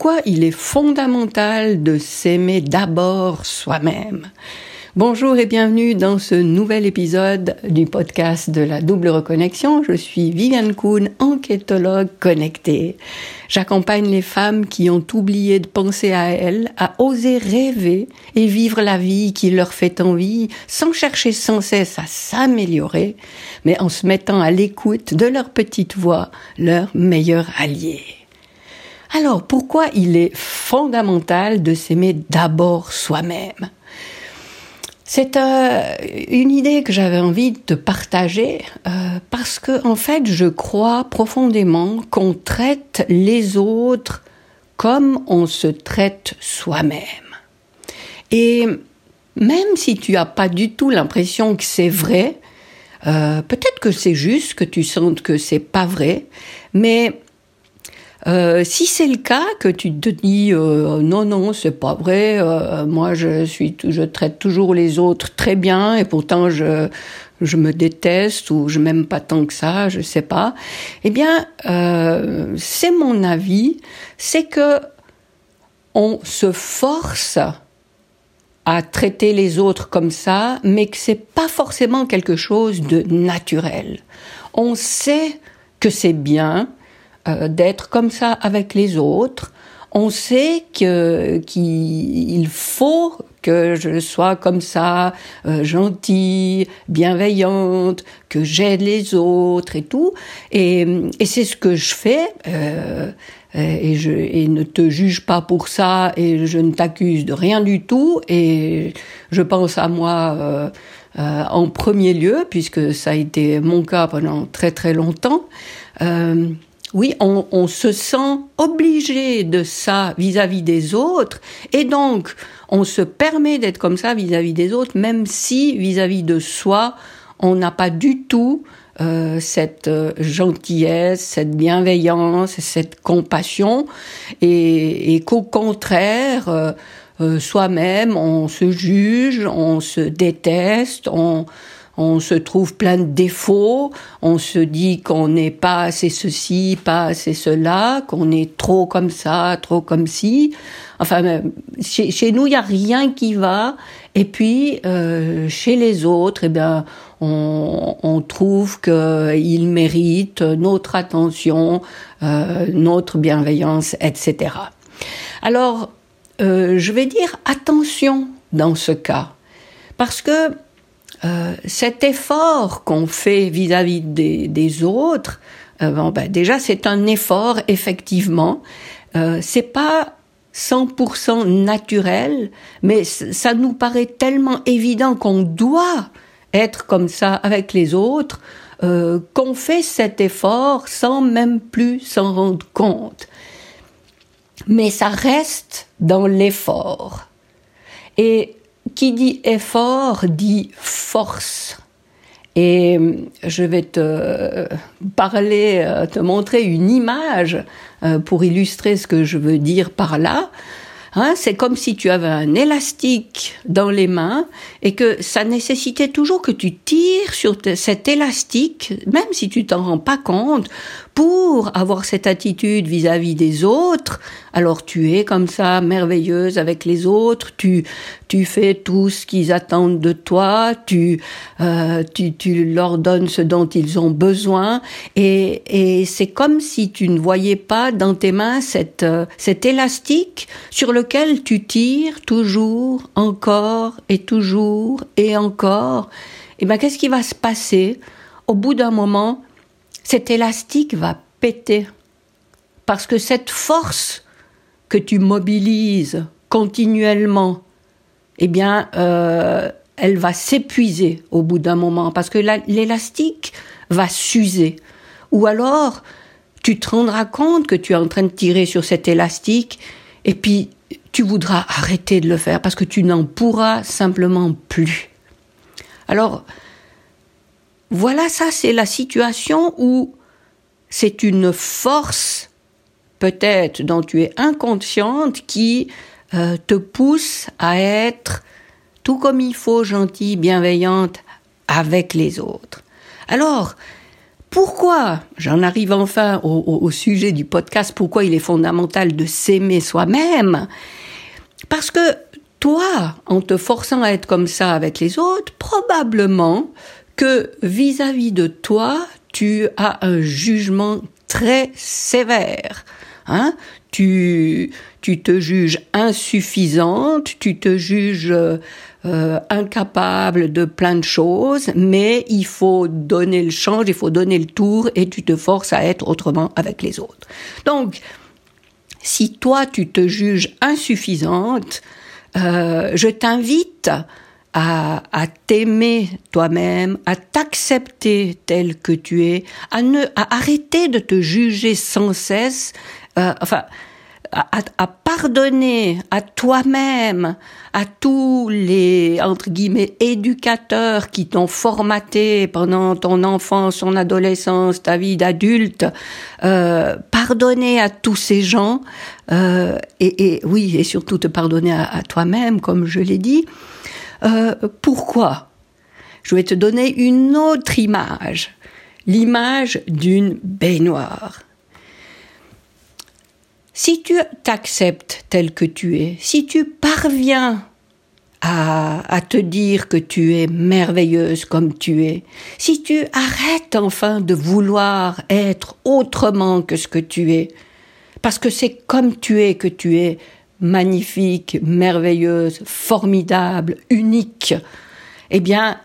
pourquoi il est fondamental de s'aimer d'abord soi-même. Bonjour et bienvenue dans ce nouvel épisode du podcast de la double reconnexion. Je suis Viviane Kuhn, enquêtologue connectée. J'accompagne les femmes qui ont oublié de penser à elles, à oser rêver et vivre la vie qui leur fait envie, sans chercher sans cesse à s'améliorer, mais en se mettant à l'écoute de leur petite voix, leur meilleur allié. Alors pourquoi il est fondamental de s'aimer d'abord soi-même? C'est euh, une idée que j'avais envie de partager euh, parce que en fait je crois profondément qu'on traite les autres comme on se traite soi-même. Et même si tu as pas du tout l'impression que c'est vrai, euh, peut-être que c'est juste que tu sentes que c'est pas vrai, mais euh, si c'est le cas, que tu te dis euh, non non c'est pas vrai, euh, moi je suis je traite toujours les autres très bien et pourtant je je me déteste ou je m'aime pas tant que ça, je sais pas. Eh bien, c'est mon avis, c'est que on se force à traiter les autres comme ça, mais que c'est pas forcément quelque chose de naturel. On sait que c'est bien, euh, d'être comme ça avec les autres. On sait que qu'il faut que je sois comme ça, euh, gentille, bienveillante, que j'aide les autres et tout. Et, et c'est ce que je fais. Euh, et, je, et ne te juge pas pour ça et je ne t'accuse de rien du tout et je pense à moi euh, euh en premier lieu puisque ça a été mon cas pendant très très longtemps. Euh, oui, on, se sent obligé de ça vis-à-vis des autres, et donc on se permet d'être comme ça vis-à-vis des autres, même si vis-à-vis de soi, on n'a pas du tout euh, cette euh, gentillesse, cette bienveillance, cette compassion, et, qu'au contraire, euh, soi-même, on se juge, on se déteste, on on se trouve plein de défauts, on se dit qu'on n'est pas assez ceci, pas assez cela, qu'on est trop comme ça, trop comme ci. Enfin, chez, nous, il n'y a rien qui va. Et puis, euh, chez les autres, eh bien, on, trouve qu'ils méritent notre attention, euh, notre bienveillance, etc. Alors, euh, je vais dire attention dans ce cas, parce que euh, cet effort qu'on fait vis-à-vis des, autres, euh, bon, ben, déjà c'est un effort effectivement. Euh, c'est pas 100% naturel, mais ça nous paraît tellement évident qu'on doit être comme ça avec les autres euh, qu'on fait cet effort sans même plus s'en rendre compte. Mais ça reste dans l'effort. Et qui dit effort dit force. Et je vais te parler, euh, te montrer une image euh, pour illustrer ce que je veux dire par là. Hein, c'est comme si tu avais un élastique dans les mains et que ça nécessitait toujours que tu tires sur cet élastique, même si tu t'en rends pas compte, pour avoir cette attitude vis-à-vis des autres, alors tu es comme ça merveilleuse avec les autres, tu tu fais tout ce qu'ils attendent de toi, tu euh, tu tu leur donnes ce dont ils ont besoin et et c'est comme si tu ne voyais pas dans tes mains cette euh, cet élastique sur lequel tu tires toujours encore et toujours et encore. Et ben qu'est-ce qui va se passer? Au bout d'un moment cet élastique va péter. Parce que cette force que tu mobilises continuellement, eh bien, euh, elle va s'épuiser au bout d'un moment, parce que l'élastique va s'user. Ou alors, tu te rendras compte que tu es en train de tirer sur cet élastique, et puis tu voudras arrêter de le faire, parce que tu n'en pourras simplement plus. Alors, voilà, ça c'est la situation où c'est une force peut-être dont tu es inconsciente qui euh, te pousse à être tout comme il faut, gentille, bienveillante avec les autres. Alors, pourquoi J'en arrive enfin au, sujet du podcast, pourquoi il est fondamental de s'aimer soi-même? Parce que toi, en te forçant à être comme ça avec les autres, probablement que vis-à-vis de toi, tu as un jugement très sévère. Hein? Tu, tu te juges insuffisante, tu te juges euh, incapable de plein de choses, mais il faut donner le change, il faut donner le tour et tu te forces à être autrement avec les autres. Donc, si toi tu te juges insuffisante, euh, je t'invite à, à t'aimer toi-même, à t'accepter tel que tu es, à ne, à arrêter de te juger sans cesse. Euh, enfin, à, pardonner à toi-même, à tous les entre guillemets éducateurs qui t'ont formaté pendant ton enfance, ton adolescence, ta vie d'adulte, euh, pardonner à tous ces gens euh, et, et, oui et surtout te pardonner à, toi-même, comme je l'ai dit. Euh, pourquoi? Je vais te donner une autre image, l'image d'une baignoire. Si tu t'acceptes tel que tu es, si tu parviens à, à, te dire que tu es merveilleuse comme tu es, si tu arrêtes enfin de vouloir être autrement que ce que tu es, parce que c'est comme tu es que tu es magnifique, merveilleuse, formidable, unique, eh bien,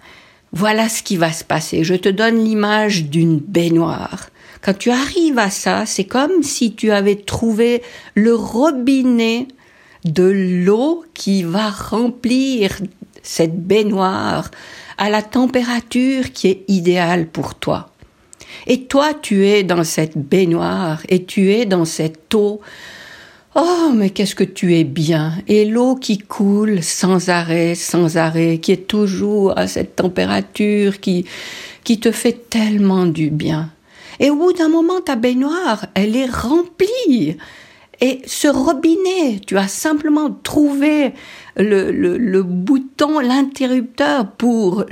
voilà ce qui va se passer. Je te donne l'image d'une baignoire. Quand tu arrives à ça, c'est comme si tu avais trouvé le robinet de l'eau qui va remplir cette baignoire à la température qui est idéale pour toi. Et toi, tu es dans cette baignoire et tu es dans cette eau. Oh, mais qu'est-ce que tu es bien. Et l'eau qui coule sans arrêt, sans arrêt, qui est toujours à cette température qui, qui te fait tellement du bien. Et au bout d'un moment, ta baignoire, elle est remplie. Et ce robinet, tu as simplement trouvé le, le, bouton, l'interrupteur pour,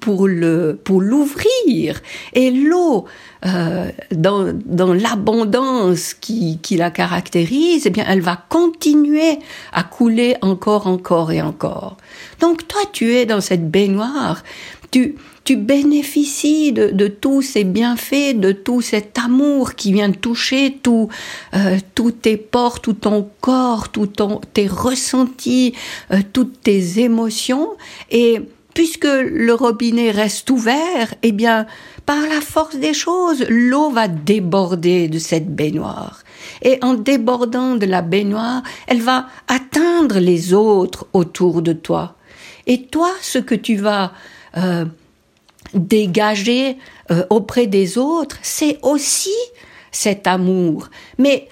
pour le pour l'ouvrir. Et l'eau, euh, dans, dans l'abondance qui, qui la caractérise, eh bien, elle va continuer à couler encore, encore et encore. Donc toi, tu es dans cette baignoire. Tu, tu bénéficies de, tous ces bienfaits, de tout cet amour qui vient toucher tout, euh, tous tes portes, tout ton corps, tout ton, tes ressentis, euh, toutes tes émotions. Et puisque le robinet reste ouvert, eh bien, par la force des choses, l'eau va déborder de cette baignoire. Et en débordant de la baignoire, elle va atteindre les autres autour de toi. Et toi, ce que tu vas euh, dégager euh, auprès des autres, c'est aussi cet amour. Mais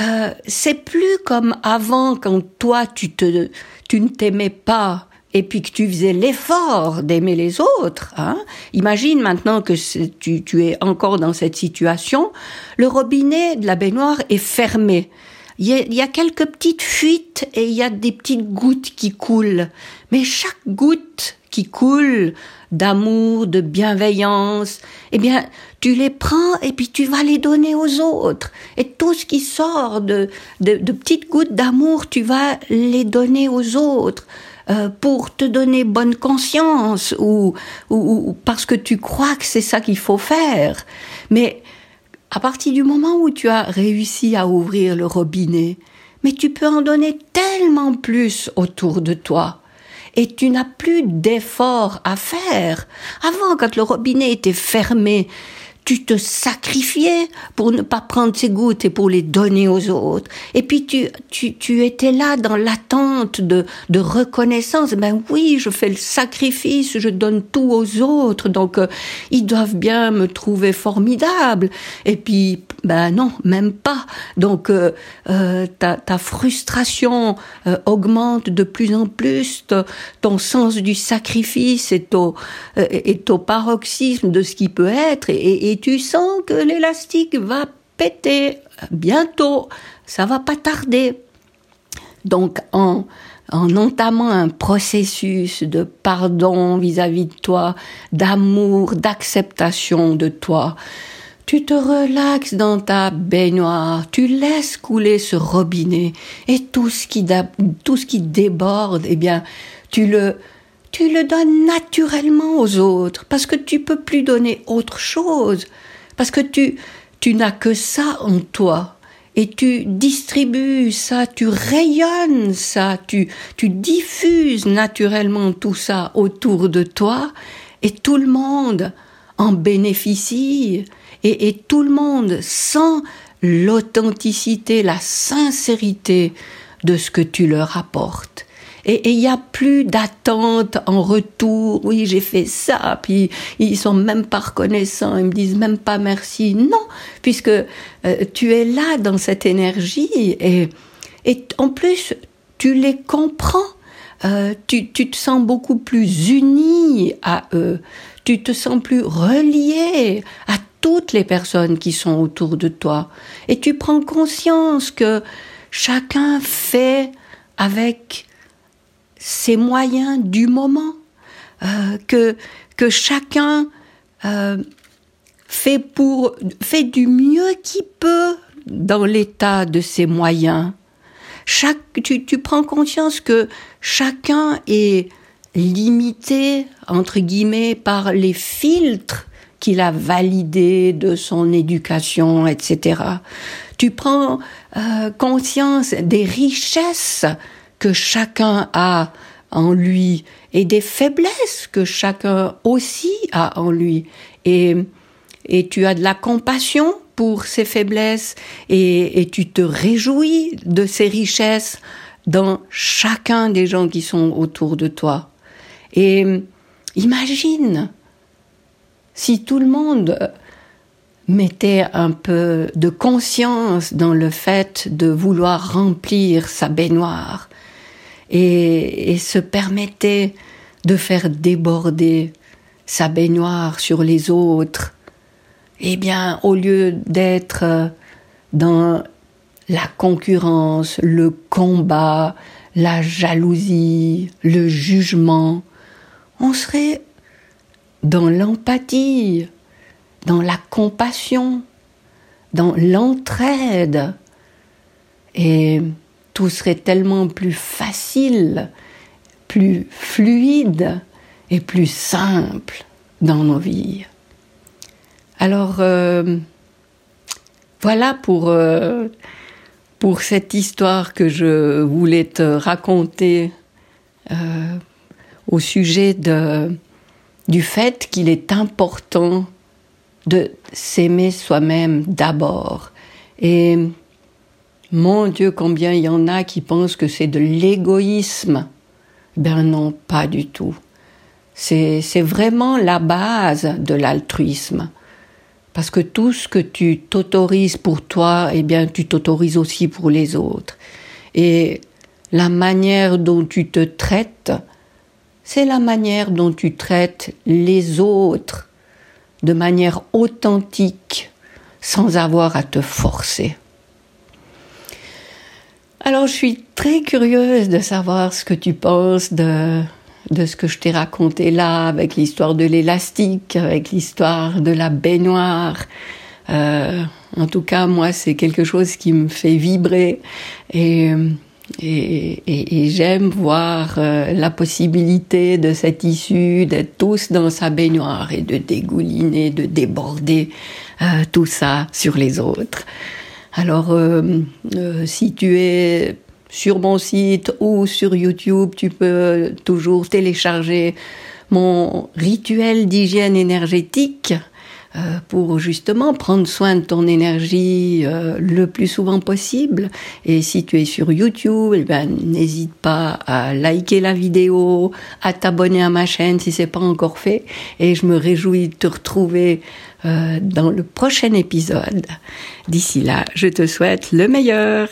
euh, c'est plus comme avant quand toi tu te tu ne t'aimais pas et puis que tu faisais l'effort d'aimer les autres. Hein. Imagine maintenant que tu, tu es encore dans cette situation, le robinet de la baignoire est fermé. Il y, a, il y, a, quelques petites fuites et il y a des petites gouttes qui coulent. Mais chaque goutte qui coule d'amour, de bienveillance, eh bien, tu les prends et puis tu vas les donner aux autres. Et tout ce qui sort de, de, petites gouttes d'amour, tu vas les donner aux autres euh, pour te donner bonne conscience ou, ou, parce que tu crois que c'est ça qu'il faut faire. Mais à partir du moment où tu as réussi à ouvrir le robinet, mais tu peux en donner tellement plus autour de toi et tu n'as plus d'effort à faire. Avant, quand le robinet était fermé, tu te sacrifiais pour ne pas prendre ces gouttes et pour les donner aux autres. Et puis tu, tu, tu étais là dans l'attente de, de reconnaissance. Ben oui, je fais le sacrifice, je donne tout aux autres, donc euh, ils doivent bien me trouver formidable. Et puis, ben non, même pas. Donc euh, euh ta, ta, frustration euh, augmente de plus en plus, ton sens du sacrifice est au, est au paroxysme de ce qui peut être. Tu sens que l'élastique va péter bientôt, ça va pas tarder. Donc en, en entamant un processus de pardon vis-à-vis de toi, d'amour, d'acceptation de toi, tu te relaxes dans ta baignoire, tu laisses couler ce robinet et tout ce qui, tout ce qui déborde, eh bien, tu le, tu le donnes naturellement aux autres parce que tu peux plus donner autre chose parce que tu, tu n'as que ça en toi et tu distribues ça, tu rayonnes ça, tu, tu diffuses naturellement tout ça autour de toi et tout le monde en bénéficie et, tout le monde sent l'authenticité, la sincérité de ce que tu leur apportes. Et il n'y a plus d'attente en retour. Oui, j'ai fait ça. Puis ils sont même pas reconnaissants. Ils me disent même pas merci. Non, puisque euh, tu es là dans cette énergie et, et en plus tu les comprends. Euh, tu, tu te sens beaucoup plus uni à eux. Tu te sens plus relié à toutes les personnes qui sont autour de toi. Et tu prends conscience que chacun fait avec ses moyens du moment, euh, que, que chacun euh, fait, pour, fait du mieux qu'il peut dans l'état de ses moyens. Chaque, tu, tu prends conscience que chacun est limité, entre guillemets, par les filtres qu'il a validé de son éducation, etc. Tu prends euh, conscience des richesses que chacun a en lui et des faiblesses que chacun aussi a en lui. Et, et tu as de la compassion pour ces faiblesses et, et tu te réjouis de ces richesses dans chacun des gens qui sont autour de toi. Et imagine si tout le monde mettait un peu de conscience dans le fait de vouloir remplir sa baignoire et, se permettait de faire déborder sa baignoire sur les autres, eh bien, au lieu d'être dans la concurrence, le combat, la jalousie, le jugement, on serait dans l'empathie, dans la compassion, dans l'entraide. Et tout serait tellement plus facile, plus fluide et plus simple dans nos vies. Alors, euh, voilà pour, euh, pour cette histoire que je voulais te raconter euh, au sujet de du fait qu'il est important de s'aimer soi-même d'abord. Et mon Dieu, combien il y en a qui pensent que c'est de l'égoïsme. Ben non, pas du tout. C'est, vraiment la base de l'altruisme. Parce que tout ce que tu t'autorises pour toi, eh bien, tu t'autorises aussi pour les autres. Et la manière dont tu te traites, c'est la manière dont tu traites les autres de manière authentique, sans avoir à te forcer. Alors je suis très curieuse de savoir ce que tu penses de, de ce que je t'ai raconté là, avec l'histoire de l'élastique, avec l'histoire de la baignoire. Euh, en tout cas, moi, c'est quelque chose qui me fait vibrer et et, et, et j'aime voir euh, la possibilité de cette issue d'être tous dans sa baignoire et de dégouliner, de déborder euh, tout ça sur les autres. Alors, euh, si tu es sur mon site ou sur YouTube, tu peux toujours télécharger mon rituel d'hygiène énergétique euh, pour justement prendre soin de ton énergie euh, le plus souvent possible. Et si tu es sur YouTube, eh ben, n'hésite pas à liker la vidéo, à t'abonner à ma chaîne si c'est pas encore fait. Et je me réjouis de te retrouver euh, dans le prochain épisode. D'ici là, je te souhaite le meilleur.